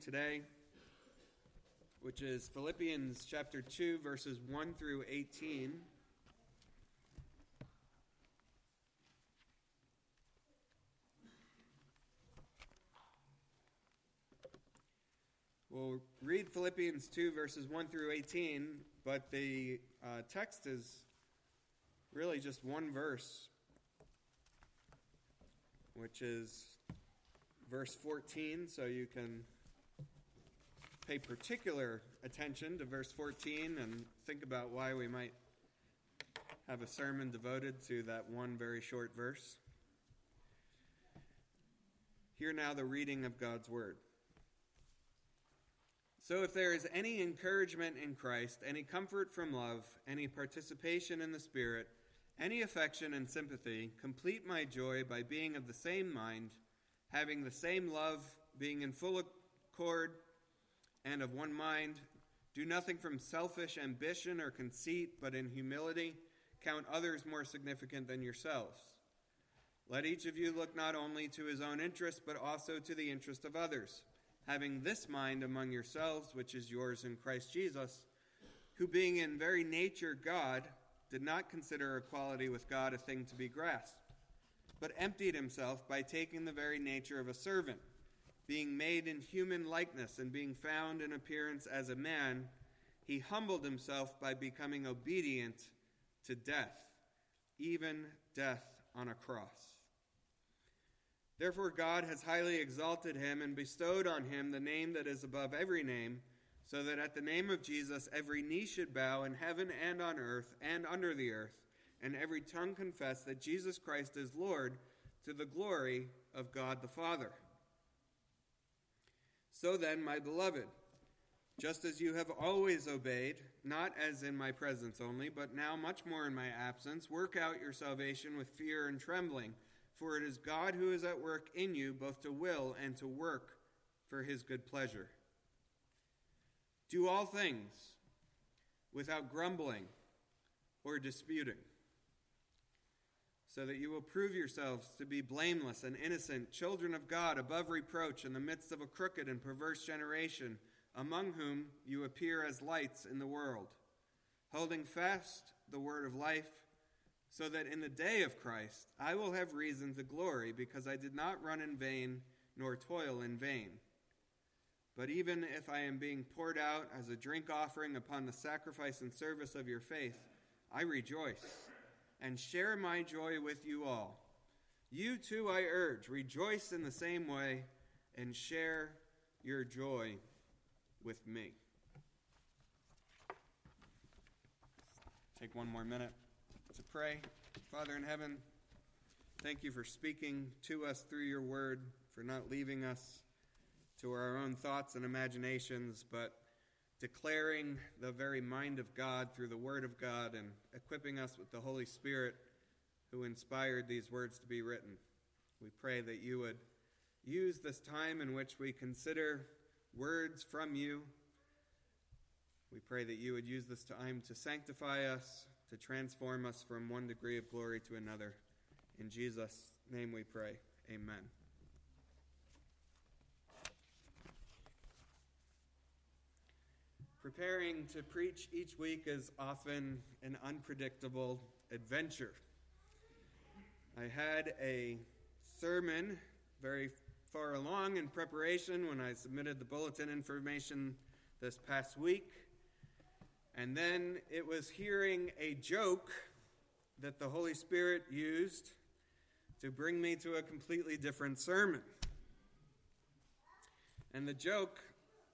today, which is Philippians chapter 2, verses 1 through 18. We'll read Philippians 2, verses 1 through 18, but the uh, text is really just one verse, which is verse 14, so you can pay particular attention to verse 14 and think about why we might have a sermon devoted to that one very short verse. Hear now the reading of God's Word. So, if there is any encouragement in Christ, any comfort from love, any participation in the Spirit, any affection and sympathy, complete my joy by being of the same mind, having the same love, being in full accord and of one mind. Do nothing from selfish ambition or conceit, but in humility count others more significant than yourselves. Let each of you look not only to his own interest, but also to the interest of others having this mind among yourselves, which is yours in Christ Jesus, who being in very nature God, did not consider equality with God a thing to be grasped, but emptied himself by taking the very nature of a servant, being made in human likeness and being found in appearance as a man, he humbled himself by becoming obedient to death, even death on a cross. Therefore, God has highly exalted him and bestowed on him the name that is above every name, so that at the name of Jesus every knee should bow in heaven and on earth and under the earth, and every tongue confess that Jesus Christ is Lord to the glory of God the Father. So then, my beloved, just as you have always obeyed, not as in my presence only, but now much more in my absence, work out your salvation with fear and trembling. For it is God who is at work in you, both to will and to work for his good pleasure. Do all things without grumbling or disputing, so that you will prove yourselves to be blameless and innocent, children of God, above reproach, in the midst of a crooked and perverse generation, among whom you appear as lights in the world, holding fast the word of life so that in the day of Christ I will have reason to glory, because I did not run in vain nor toil in vain. But even if I am being poured out as a drink offering upon the sacrifice and service of your faith, I rejoice and share my joy with you all. You too, I urge, rejoice in the same way and share your joy with me. Take one more minute to pray. Father in heaven, thank you for speaking to us through your word, for not leaving us to our own thoughts and imaginations, but declaring the very mind of God through the word of God and equipping us with the Holy Spirit who inspired these words to be written. We pray that you would use this time in which we consider words from you. We pray that you would use this time to sanctify us, to transform us from one degree of glory to another. In Jesus' name we pray. Amen. Preparing to preach each week is often an unpredictable adventure. I had a sermon very far along in preparation when I submitted the bulletin information this past week. And then it was hearing a joke that the Holy Spirit used to bring me to a completely different sermon. And the joke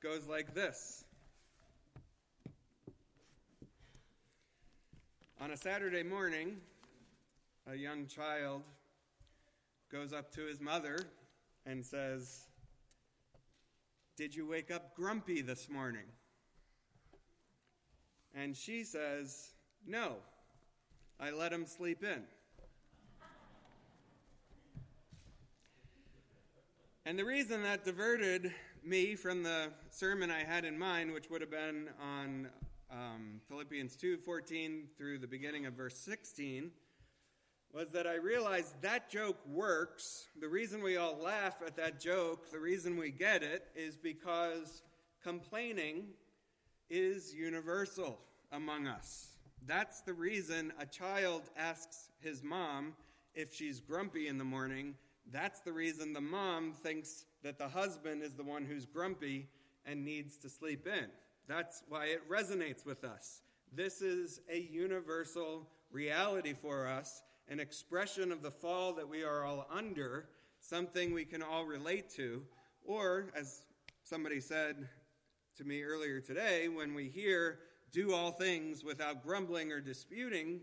goes like this On a Saturday morning, a young child goes up to his mother and says, Did you wake up grumpy this morning? And she says, No, I let him sleep in. And the reason that diverted me from the sermon I had in mind, which would have been on um, Philippians 2:14 through the beginning of verse 16, was that I realized that joke works. The reason we all laugh at that joke, the reason we get it, is because complaining is universal among us. That's the reason a child asks his mom if she's grumpy in the morning. That's the reason the mom thinks that the husband is the one who's grumpy and needs to sleep in. That's why it resonates with us. This is a universal reality for us an expression of the fall that we are all under, something we can all relate to. Or, as somebody said to me earlier today, when we hear, do all things without grumbling or disputing,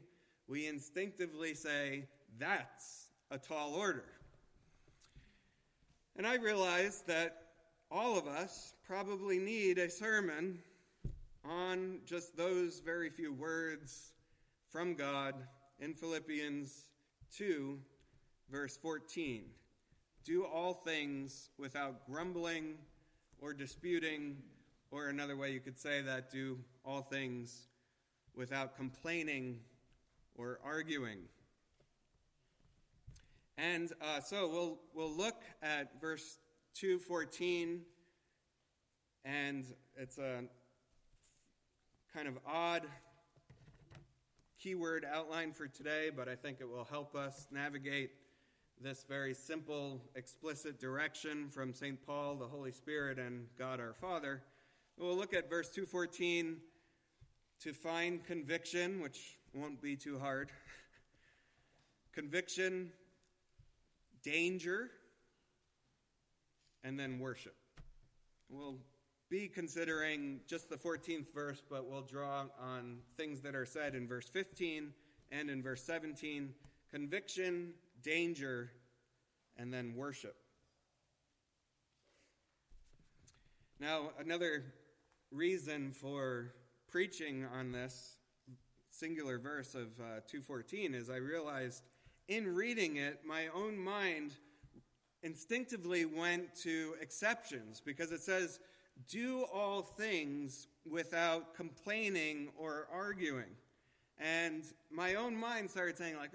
we instinctively say, that's a tall order. And I realize that all of us probably need a sermon on just those very few words from God in Philippians 2, verse 14. Do all things without grumbling or disputing, or another way you could say that, do all things without complaining or arguing. And uh, so we'll, we'll look at verse 214, and it's a kind of odd keyword outline for today, but I think it will help us navigate this very simple, explicit direction from St. Paul, the Holy Spirit, and God our Father. We'll look at verse 214 to find conviction, which won't be too hard. conviction, danger, and then worship. We'll be considering just the 14th verse, but we'll draw on things that are said in verse 15 and in verse 17 conviction, danger, and then worship. Now, another reason for preaching on this singular verse of uh, 214 is I realized in reading it, my own mind instinctively went to exceptions because it says, do all things without complaining or arguing. And my own mind started saying, like,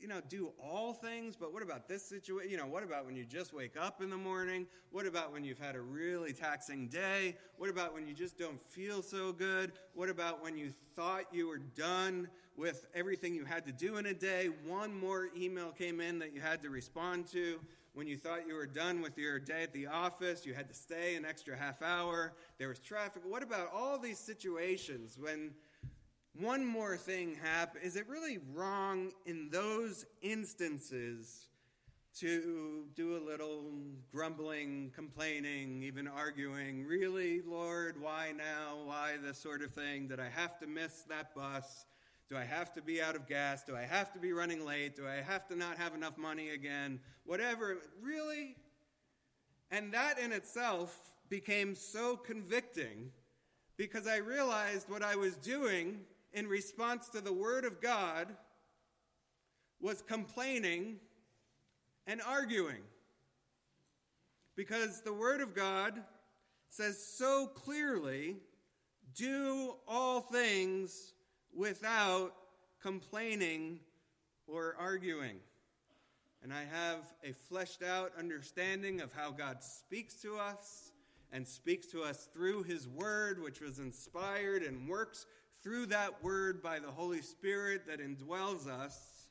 you know, do all things, but what about this situation? You know, what about when you just wake up in the morning? What about when you've had a really taxing day? What about when you just don't feel so good? What about when you thought you were done with everything you had to do in a day? One more email came in that you had to respond to when you thought you were done with your day at the office, you had to stay an extra half hour, there was traffic. What about all these situations when one more thing happens? Is it really wrong in those instances to do a little grumbling, complaining, even arguing? Really, Lord, why now? Why this sort of thing? Did I have to miss that bus? Do I have to be out of gas? Do I have to be running late? Do I have to not have enough money again? Whatever. Really? And that in itself became so convicting because I realized what I was doing in response to the Word of God was complaining and arguing. Because the Word of God says so clearly do all things without complaining or arguing. And I have a fleshed out understanding of how God speaks to us and speaks to us through His Word, which was inspired and works through that Word by the Holy Spirit that indwells us.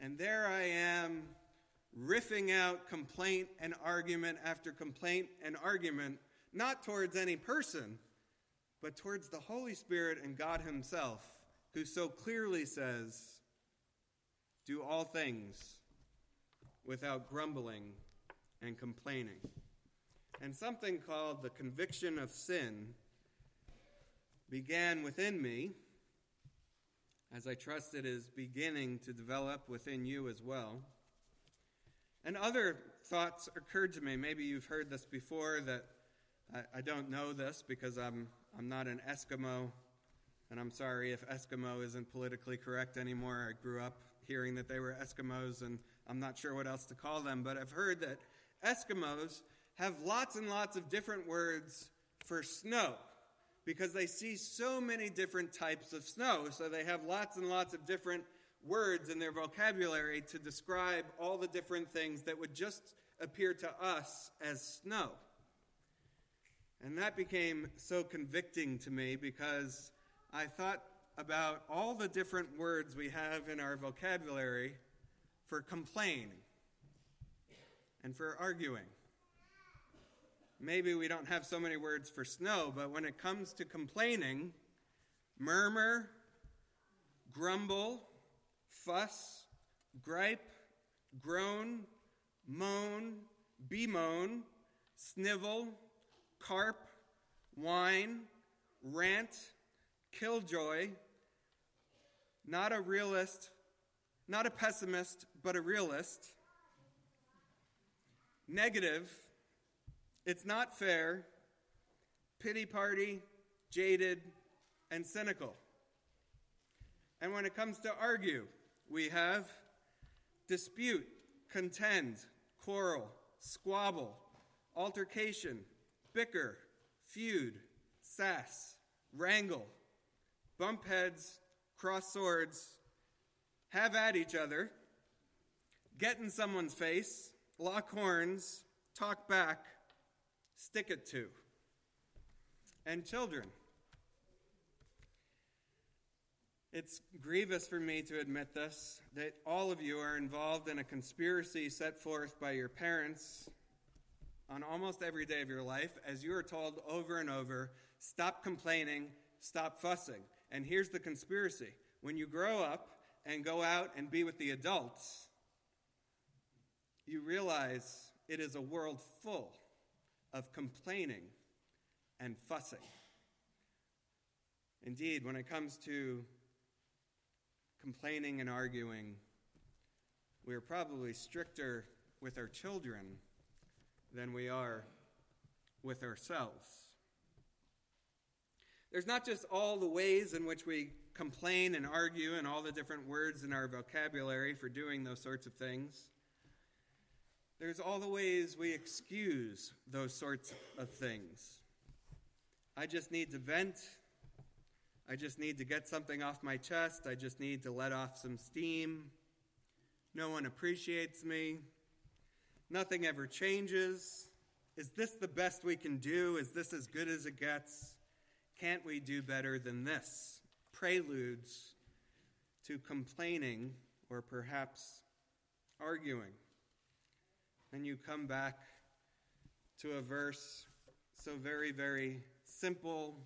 And there I am, riffing out complaint and argument after complaint and argument, not towards any person but towards the Holy Spirit and God Himself, who so clearly says, Do all things without grumbling and complaining. And something called the conviction of sin began within me, as I trust it is beginning to develop within you as well. And other thoughts occurred to me. Maybe you've heard this before that I, I don't know this because I'm I'm not an Eskimo, and I'm sorry if Eskimo isn't politically correct anymore. I grew up hearing that they were Eskimos, and I'm not sure what else to call them, but I've heard that Eskimos have lots and lots of different words for snow because they see so many different types of snow. So they have lots and lots of different words in their vocabulary to describe all the different things that would just appear to us as snow. And that became so convicting to me because I thought about all the different words we have in our vocabulary for complain and for arguing. Maybe we don't have so many words for snow, but when it comes to complaining, murmur, grumble, fuss, gripe, groan, moan, bemoan, snivel, carp, whine, rant, killjoy, not a realist, not a pessimist, but a realist. Negative, it's not fair, pity party, jaded, and cynical. And when it comes to argue, we have dispute, contend, quarrel, squabble, altercation, bicker, feud, sass, wrangle, bump heads, cross swords, have at each other, get in someone's face, lock horns, talk back, stick it to. And children. It's grievous for me to admit this that all of you are involved in a conspiracy set forth by your parents on almost every day of your life as you are told over and over stop complaining, stop fussing. And here's the conspiracy when you grow up and go out and be with the adults, you realize it is a world full of complaining and fussing. Indeed, when it comes to complaining and arguing, we are probably stricter with our children than we are with ourselves. There's not just all the ways in which we complain and argue and all the different words in our vocabulary for doing those sorts of things. There's all the ways we excuse those sorts of things. I just need to vent. I just need to get something off my chest. I just need to let off some steam. No one appreciates me. Nothing ever changes. Is this the best we can do? Is this as good as it gets? Can't we do better than this? Preludes to complaining or perhaps arguing. And you come back to a verse so very, very simple,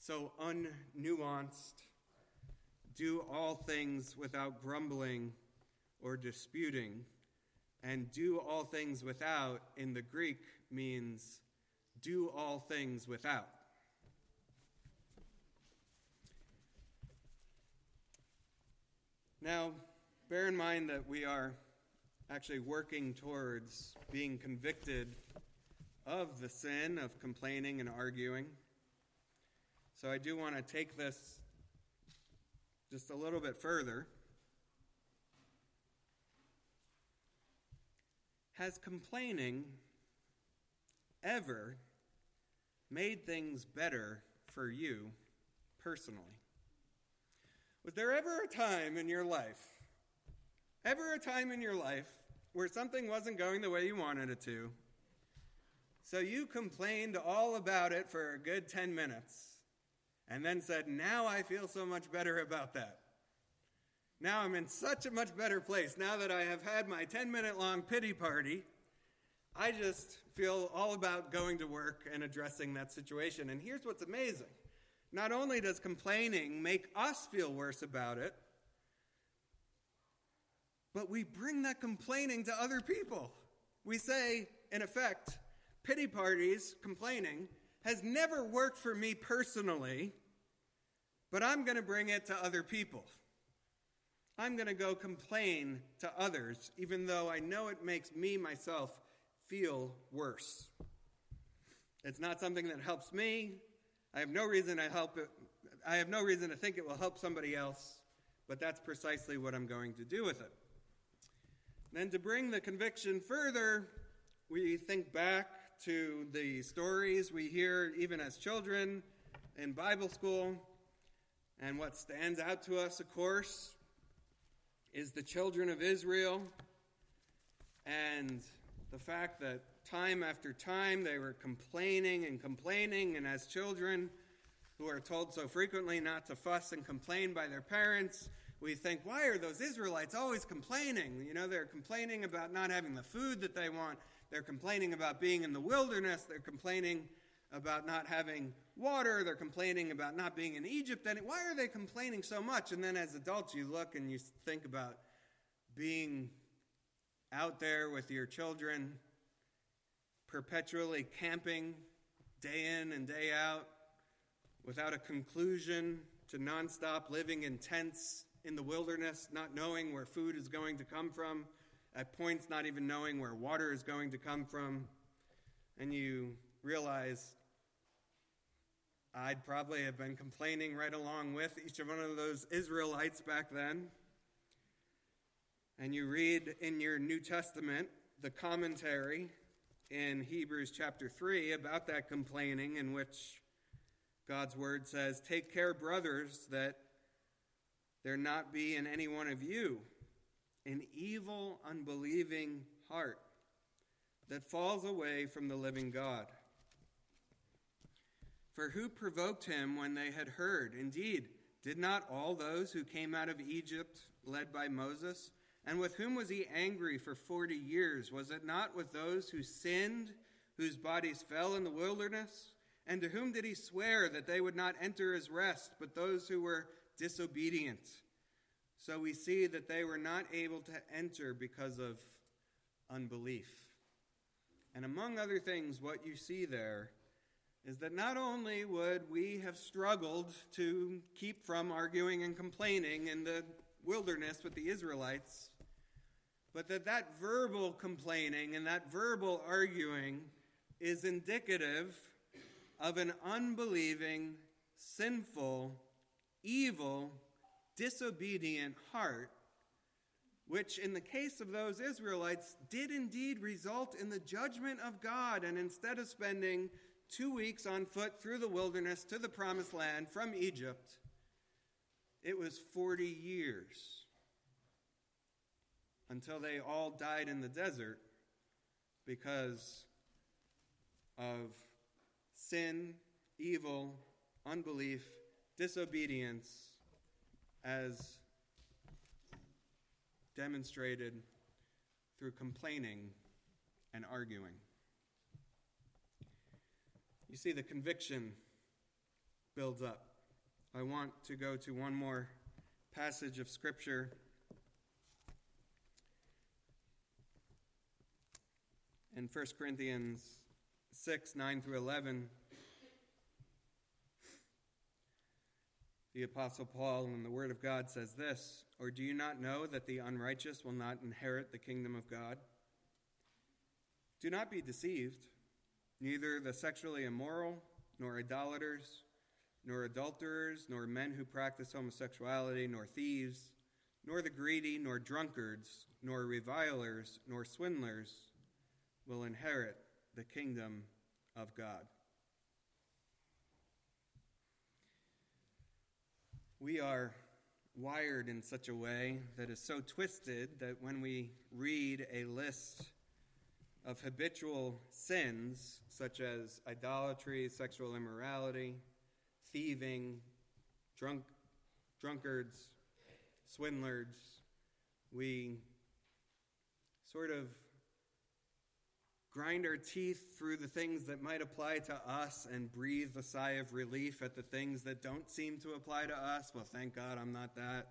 so unnuanced. Do all things without grumbling or disputing and do all things without in the Greek means do all things without. Now, bear in mind that we are actually working towards being convicted of the sin of complaining and arguing. So I do want to take this just a little bit further. Has complaining ever made things better for you personally? Was there ever a time in your life, ever a time in your life, where something wasn't going the way you wanted it to? So you complained all about it for a good 10 minutes and then said, Now I feel so much better about that. Now I'm in such a much better place. Now that I have had my 10 minute long pity party, I just feel all about going to work and addressing that situation. And here's what's amazing not only does complaining make us feel worse about it, but we bring that complaining to other people. We say, in effect, pity parties, complaining, has never worked for me personally, but I'm going to bring it to other people. I'm going to go complain to others, even though I know it makes me, myself, feel worse. It's not something that helps me. I have no reason to help it. I have no reason to think it will help somebody else, but that's precisely what I'm going to do with it. Then, to bring the conviction further, we think back to the stories we hear even as children in Bible school. And what stands out to us, of course, is the children of Israel. And the fact that time after time they were complaining and complaining, and as children who are told so frequently not to fuss and complain by their parents, we think, why are those Israelites always complaining? You know, they're complaining about not having the food that they want, they're complaining about being in the wilderness, they're complaining about not having water, they're complaining about not being in Egypt. And why are they complaining so much? And then as adults, you look and you think about being out there with your children, perpetually camping day in and day out, without a conclusion to nonstop living in tents in the wilderness, not knowing where food is going to come from, at points not even knowing where water is going to come from. And you realize I'd probably have been complaining right along with each one of those Israelites back then. And you read in your New Testament the commentary in Hebrews chapter 3 about that complaining, in which God's word says, Take care, brothers, that there not be in any one of you an evil, unbelieving heart that falls away from the living God. For who provoked him when they had heard? Indeed, did not all those who came out of Egypt, led by Moses, and with whom was he angry for forty years? Was it not with those who sinned, whose bodies fell in the wilderness? And to whom did he swear that they would not enter his rest, but those who were disobedient? So we see that they were not able to enter because of unbelief. And among other things, what you see there is that not only would we have struggled to keep from arguing and complaining in the wilderness with the Israelites, but that that verbal complaining and that verbal arguing is indicative of an unbelieving, sinful, evil, disobedient heart, which in the case of those Israelites did indeed result in the judgment of God. And instead of spending two weeks on foot through the wilderness to the promised land from Egypt, it was 40 years until they all died in the desert because of sin, evil, unbelief, disobedience, as demonstrated through complaining and arguing. You see, the conviction builds up. I want to go to one more passage of Scripture. In 1 Corinthians 6 9 through 11, the Apostle Paul in the Word of God says this Or do you not know that the unrighteous will not inherit the kingdom of God? Do not be deceived. Neither the sexually immoral, nor idolaters, nor adulterers, nor men who practice homosexuality, nor thieves, nor the greedy, nor drunkards, nor revilers, nor swindlers will inherit the kingdom of God. We are wired in such a way that is so twisted that when we read a list of habitual sins such as idolatry, sexual immorality, thieving, drunk, drunkards, swindlers. We sort of grind our teeth through the things that might apply to us and breathe a sigh of relief at the things that don't seem to apply to us. Well, thank God I'm not that.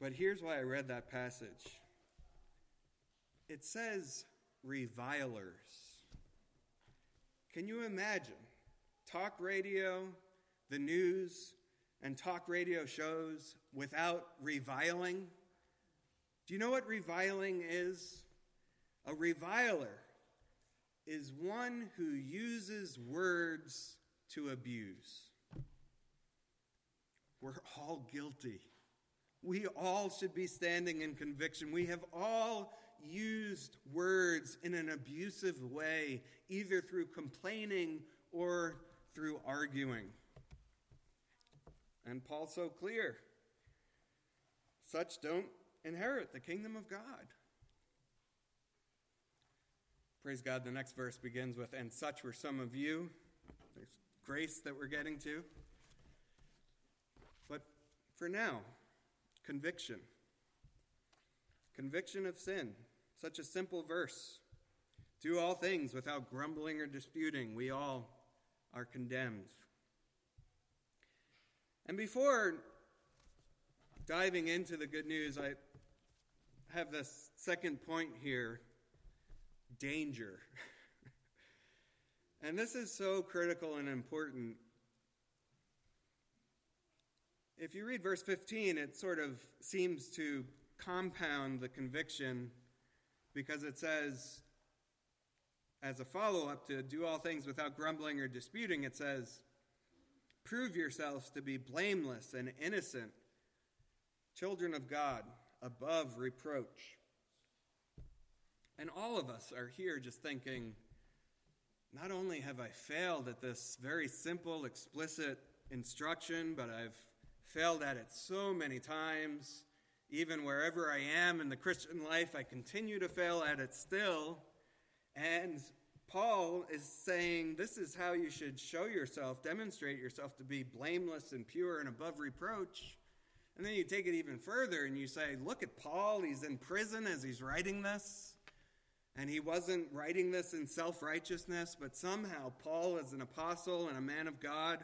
But here's why I read that passage it says revilers. Can you imagine? Talk radio, the news, and talk radio shows without reviling? Do you know what reviling is? A reviler is one who uses words to abuse. We're all guilty. We all should be standing in conviction. We have all used words in an abusive way, either through complaining or through arguing. And Paul's so clear. such don't inherit the kingdom of God. Praise God, the next verse begins with, And such were some of you. There's grace that we're getting to. But for now, conviction. Conviction of sin. Such a simple verse. Do all things without grumbling or disputing. We all are condemned. And before diving into the good news, I have this second point here danger. and this is so critical and important. If you read verse 15, it sort of seems to compound the conviction because it says, as a follow up to do all things without grumbling or disputing, it says, Prove yourselves to be blameless and innocent, children of God, above reproach. And all of us are here just thinking, not only have I failed at this very simple, explicit instruction, but I've failed at it so many times. Even wherever I am in the Christian life, I continue to fail at it still. And Paul is saying this is how you should show yourself, demonstrate yourself to be blameless and pure and above reproach. And then you take it even further and you say, look at Paul, he's in prison as he's writing this. And he wasn't writing this in self righteousness, but somehow Paul, as an apostle and a man of God,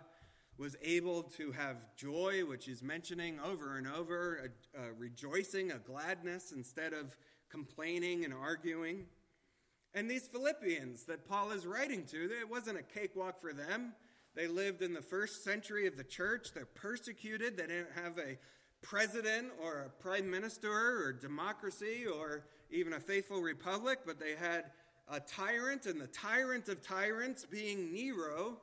was able to have joy, which is mentioning over and over, a, a rejoicing, a gladness, instead of complaining and arguing. And these Philippians that Paul is writing to, it wasn't a cakewalk for them. They lived in the first century of the church. They're persecuted. They didn't have a president or a prime minister or democracy or even a faithful republic, but they had a tyrant and the tyrant of tyrants being Nero.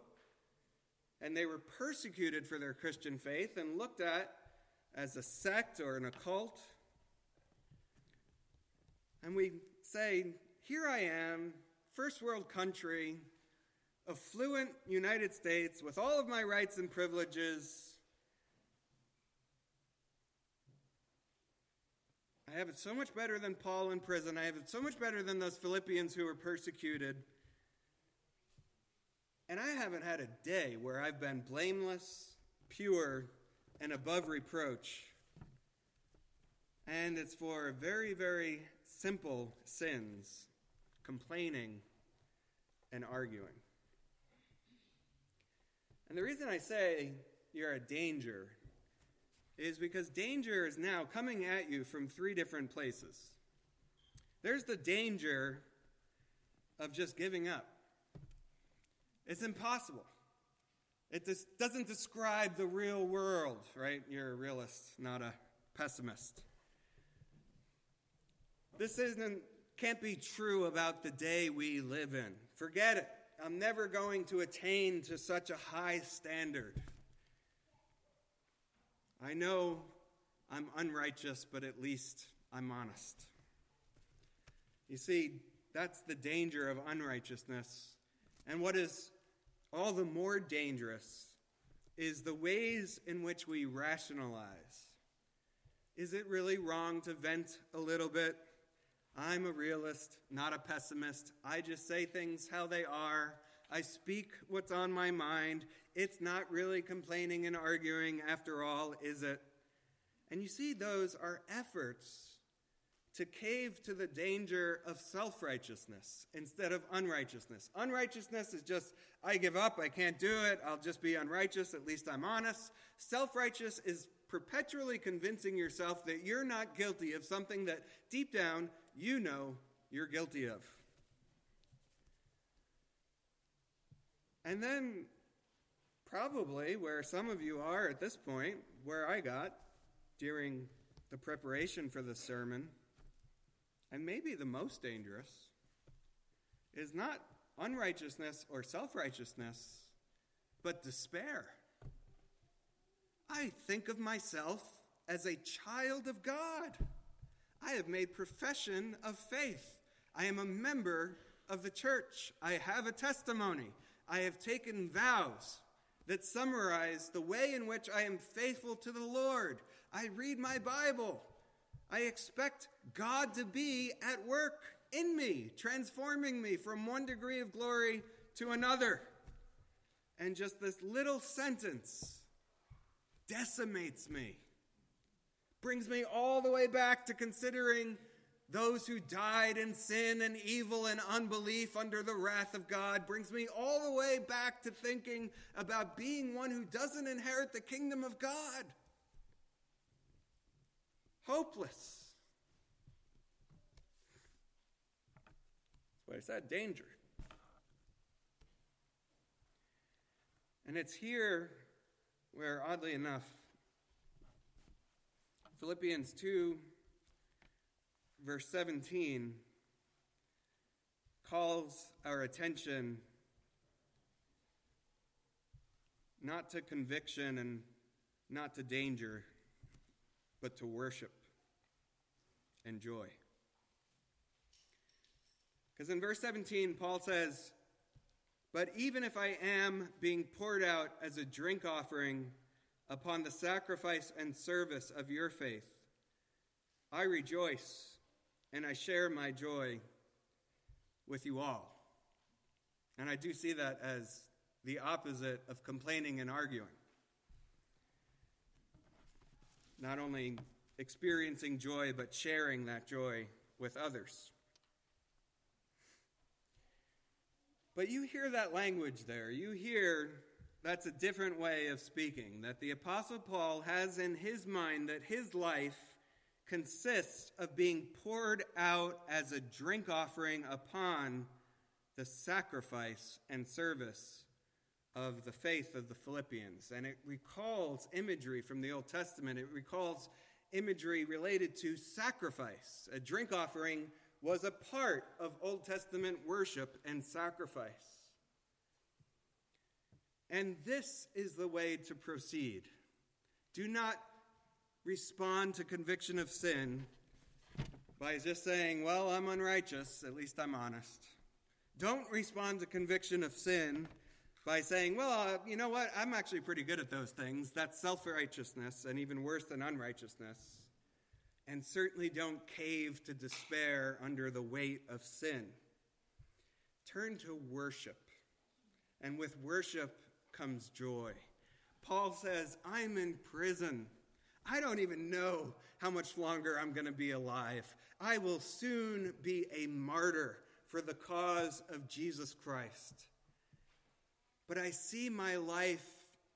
And they were persecuted for their Christian faith and looked at as a sect or an occult. And we say, here I am, first world country, affluent United States, with all of my rights and privileges. I have it so much better than Paul in prison. I have it so much better than those Philippians who were persecuted. And I haven't had a day where I've been blameless, pure, and above reproach. And it's for very, very simple sins complaining, and arguing. And the reason I say you're a danger is because danger is now coming at you from three different places. There's the danger of just giving up. It's impossible. It just doesn't describe the real world, right? You're a realist, not a pessimist. This isn't can't be true about the day we live in. Forget it. I'm never going to attain to such a high standard. I know I'm unrighteous, but at least I'm honest. You see, that's the danger of unrighteousness. And what is all the more dangerous is the ways in which we rationalize. Is it really wrong to vent a little bit? I'm a realist, not a pessimist. I just say things how they are. I speak what's on my mind. It's not really complaining and arguing after all, is it? And you see, those are efforts to cave to the danger of self righteousness instead of unrighteousness. Unrighteousness is just, I give up, I can't do it, I'll just be unrighteous, at least I'm honest. Self righteous is perpetually convincing yourself that you're not guilty of something that deep down you know you're guilty of. And then, probably where some of you are at this point, where I got during the preparation for the sermon, and maybe the most dangerous, is not unrighteousness or self righteousness, but despair. I think of myself as a child of God. I have made profession of faith. I am a member of the church. I have a testimony. I have taken vows that summarize the way in which I am faithful to the Lord. I read my Bible. I expect God to be at work in me, transforming me from one degree of glory to another. And just this little sentence decimates me, brings me all the way back to considering those who died in sin and evil and unbelief under the wrath of God, brings me all the way back to thinking about being one who doesn't inherit the kingdom of God. Hopeless. What I said danger. And it's here where, oddly enough, Philippians 2, verse 17, calls our attention not to conviction and not to danger, but to worship and joy. Because in verse 17, Paul says, but even if I am being poured out as a drink offering upon the sacrifice and service of your faith, I rejoice and I share my joy with you all. And I do see that as the opposite of complaining and arguing. Not only experiencing joy, but sharing that joy with others. But you hear that language there. You hear that's a different way of speaking. That the Apostle Paul has in his mind that his life consists of being poured out as a drink offering upon the sacrifice and service of the faith of the Philippians. And it recalls imagery from the Old Testament, it recalls imagery related to sacrifice. A drink offering was a part of Old Testament worship and sacrifice. And this is the way to proceed. Do not respond to conviction of sin by just saying, Well, I'm unrighteous, at least I'm honest. Don't respond to conviction of sin by saying, Well, uh, you know what? I'm actually pretty good at those things. That's self righteousness, and even worse than unrighteousness and certainly don't cave to despair under the weight of sin. Turn to worship, and with worship comes joy. Paul says, I'm in prison. I don't even know how much longer I'm going to be alive. I will soon be a martyr for the cause of Jesus Christ. But I see my life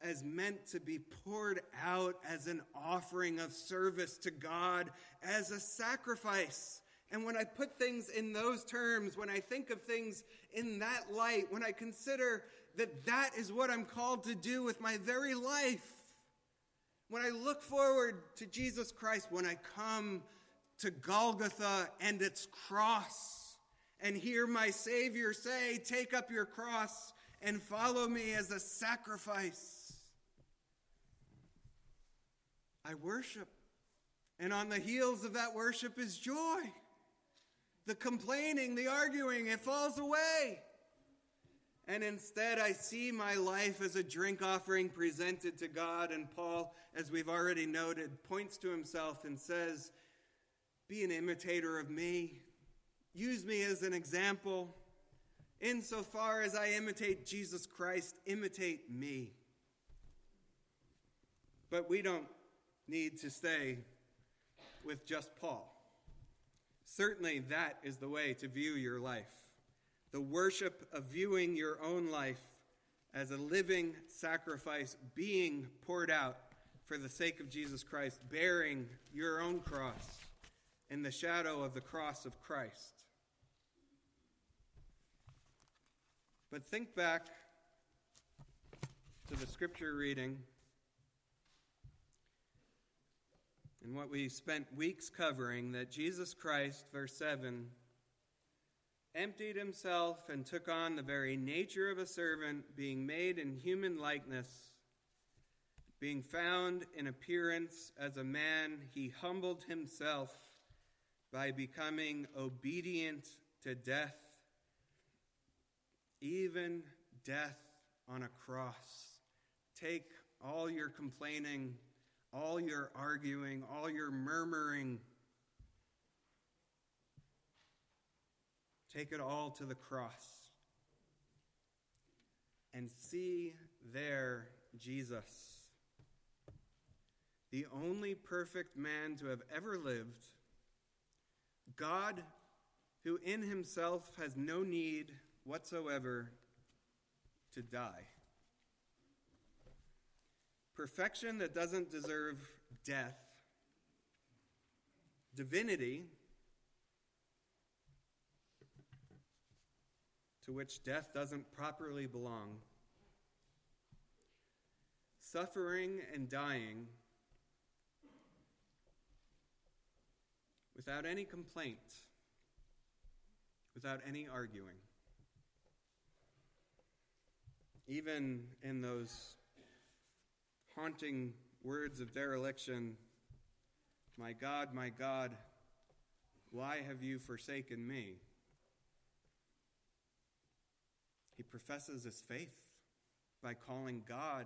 as meant to be poured out as an offering of service to God, as a sacrifice. And when I put things in those terms, when I think of things in that light, when I consider that that is what I'm called to do with my very life, when I look forward to Jesus Christ, when I come to Golgotha and its cross, and hear my Savior say, Take up your cross and follow me as a sacrifice I worship. And on the heels of that worship is joy. The complaining, the arguing, it falls away. And instead, I see my life as a drink offering presented to God. And Paul, as we've already noted, points to himself and says, Be an imitator of me. Use me as an example. Insofar as I imitate Jesus Christ, imitate me. But we don't need to stay with just Paul. Certainly, that is the way to view your life. The worship of viewing your own life as a living sacrifice being poured out for the sake of Jesus Christ, bearing your own cross in the shadow of the cross of Christ. But think back to the scripture reading and what we spent weeks covering that Jesus Christ, verse 7, emptied himself and took on the very nature of a servant, being made in human likeness. Being found in appearance as a man, he humbled himself by becoming obedient to death, even death on a cross. Take all your complaining, all your arguing, all your murmuring. Take it all to the cross and see there Jesus, the only perfect man to have ever lived, God who in himself has no need whatsoever to die. Perfection that doesn't deserve death, divinity to which death doesn't properly belong, suffering and dying without any complaint, without any arguing. Even in those haunting words of dereliction, My God, my God, why have you forsaken me? He professes his faith by calling God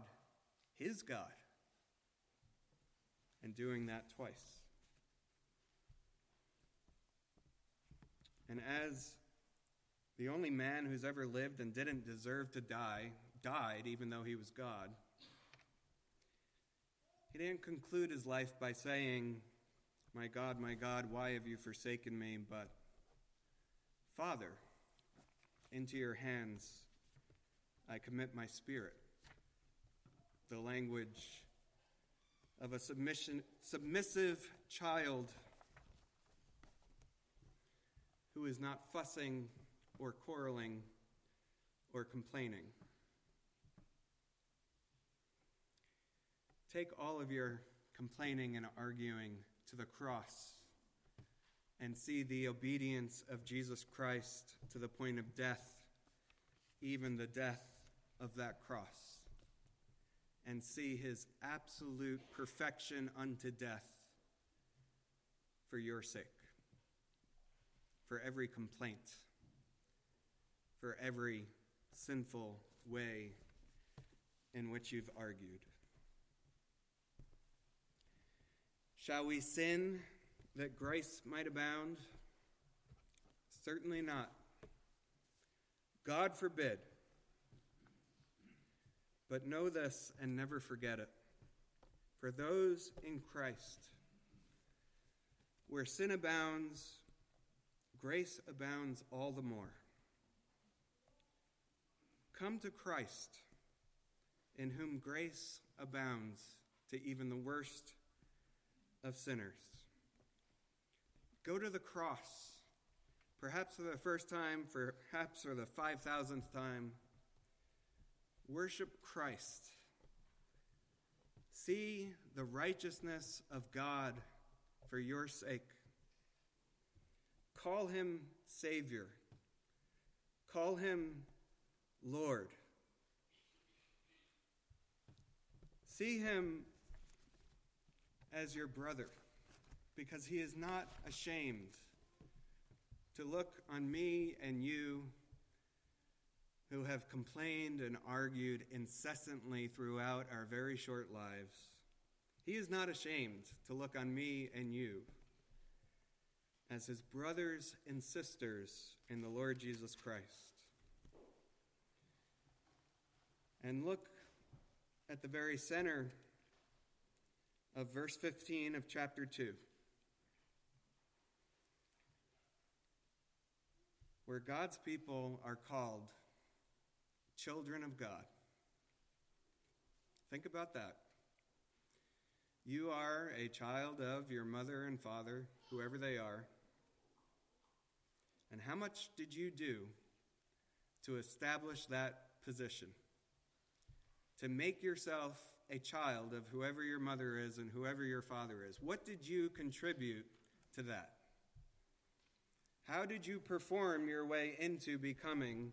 his God and doing that twice. And as the only man who's ever lived and didn't deserve to die died, even though he was God, he didn't conclude his life by saying, My God, my God, why have you forsaken me? But, Father, into your hands I commit my spirit. The language of a submission, submissive child who is not fussing or quarreling or complaining. Take all of your complaining and arguing to the cross and see the obedience of Jesus Christ to the point of death, even the death of that cross, and see his absolute perfection unto death for your sake, for every complaint, for every sinful way in which you've argued. Shall we sin that grace might abound? Certainly not. God forbid. But know this and never forget it. For those in Christ, where sin abounds, grace abounds all the more. Come to Christ, in whom grace abounds to even the worst of sinners. Go to the cross, perhaps for the first time, perhaps for the 5,000th time. Worship Christ. See the righteousness of God for your sake. Call him Savior. Call him Lord. See him as your brother because he is not ashamed to look on me and you who have complained and argued incessantly throughout our very short lives. He is not ashamed to look on me and you as his brothers and sisters in the Lord Jesus Christ. And look at the very center of verse 15 of chapter 2, where God's people are called children of God. Think about that. You are a child of your mother and father, whoever they are. And how much did you do to establish that position? To make yourself a child of whoever your mother is and whoever your father is? What did you contribute to that? How did you perform your way into becoming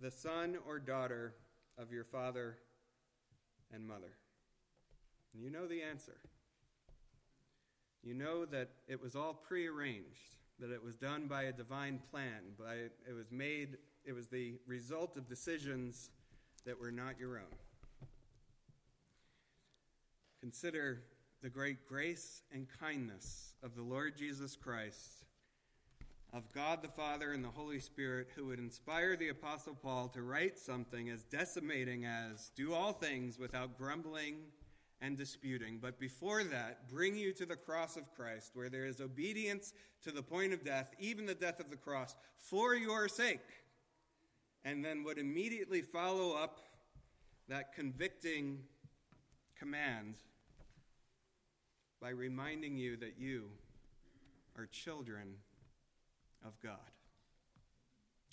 the son or daughter of your father and mother? And you know the answer. You know that it was all prearranged, that it was done by a divine plan, by it was made it was the result of decisions that were not your own. Consider the great grace and kindness of the Lord Jesus Christ of God the Father and the Holy Spirit, who would inspire the Apostle Paul to write something as decimating as do all things without grumbling and disputing, but before that, bring you to the cross of Christ, where there is obedience to the point of death, even the death of the cross, for your sake, and then would immediately follow up that convicting command by reminding you that you are children of God.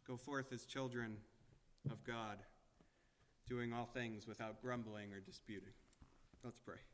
Go forth as children of God, doing all things without grumbling or disputing. Let's pray.